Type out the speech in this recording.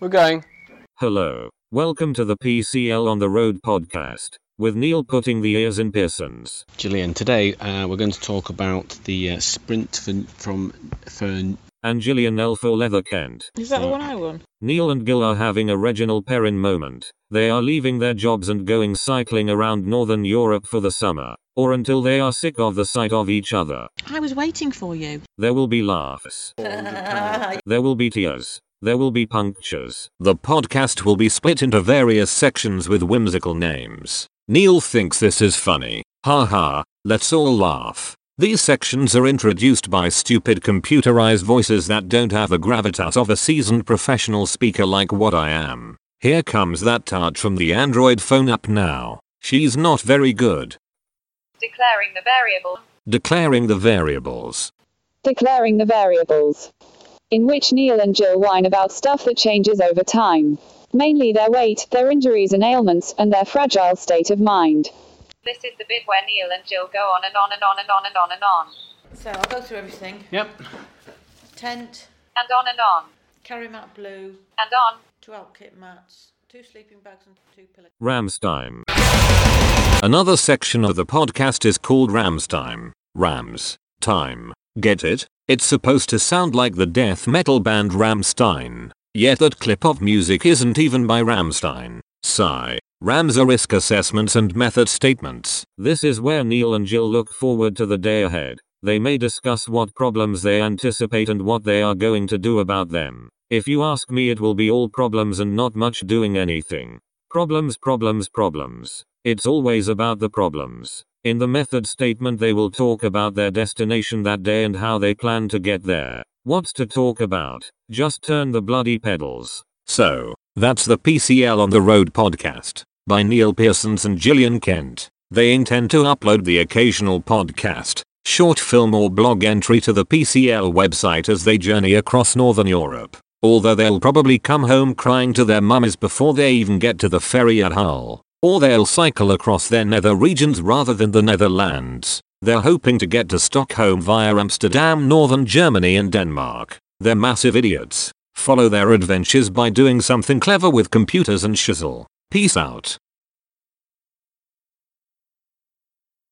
We're going. Hello. Welcome to the PCL on the Road podcast with Neil putting the ears in Pearson's. Gillian, today uh, we're going to talk about the uh, sprint for, from for And Gillian L for Leather Kent. Is that the one I won? Neil and Gil are having a Reginald Perrin moment. They are leaving their jobs and going cycling around Northern Europe for the summer, or until they are sick of the sight of each other. I was waiting for you. There will be laughs. There will be tears. There will be punctures. The podcast will be split into various sections with whimsical names. Neil thinks this is funny. Ha ha, let's all laugh. These sections are introduced by stupid computerized voices that don't have the gravitas of a seasoned professional speaker like what I am. Here comes that tart from the Android phone app now. She's not very good. Declaring the variable, Declaring the variables. declaring the variables, in which Neil and Jill whine about stuff that changes over time. Mainly their weight, their injuries and ailments, and their fragile state of mind. This is the bit where Neil and Jill go on and on and on and on and on and on. So I'll go through everything. Yep. Tent, And on and on. carry mat blue, And on. two outfit mats, two sleeping bags and two pillows. Rammstein. Another section of the podcast is called Rams Time. Rams. Time. Get it? It's supposed to sound like the death metal band Rammstein. Yet that clip of music isn't even by Rammstein. Sigh. Rams are risk assessments and method statements. This is where Neil and Jill look forward to the day ahead. They may discuss what problems they anticipate and what they are going to do about them. If you ask me, it will be all problems and not much doing anything. Problems, problems, problems. It's always about the problems. In the method statement, they will talk about their destination that day and how they plan to get there. What's to talk about? Just turn the bloody pedals. So, that's the PCL on the Road podcast by Neil Pearsons and Gillian Kent. They intend to upload the occasional podcast, short film or blog entry to the PCL website as they journey across Northern Europe. Although they'll probably come home crying to their mummies before they even get to the ferry at Hull. Or they'll cycle across their nether regions rather than the Netherlands. They're hoping to get to Stockholm via Amsterdam, Northern Germany and Denmark. They're massive idiots. Follow their adventures by doing something clever with computers and shizzle. Peace out.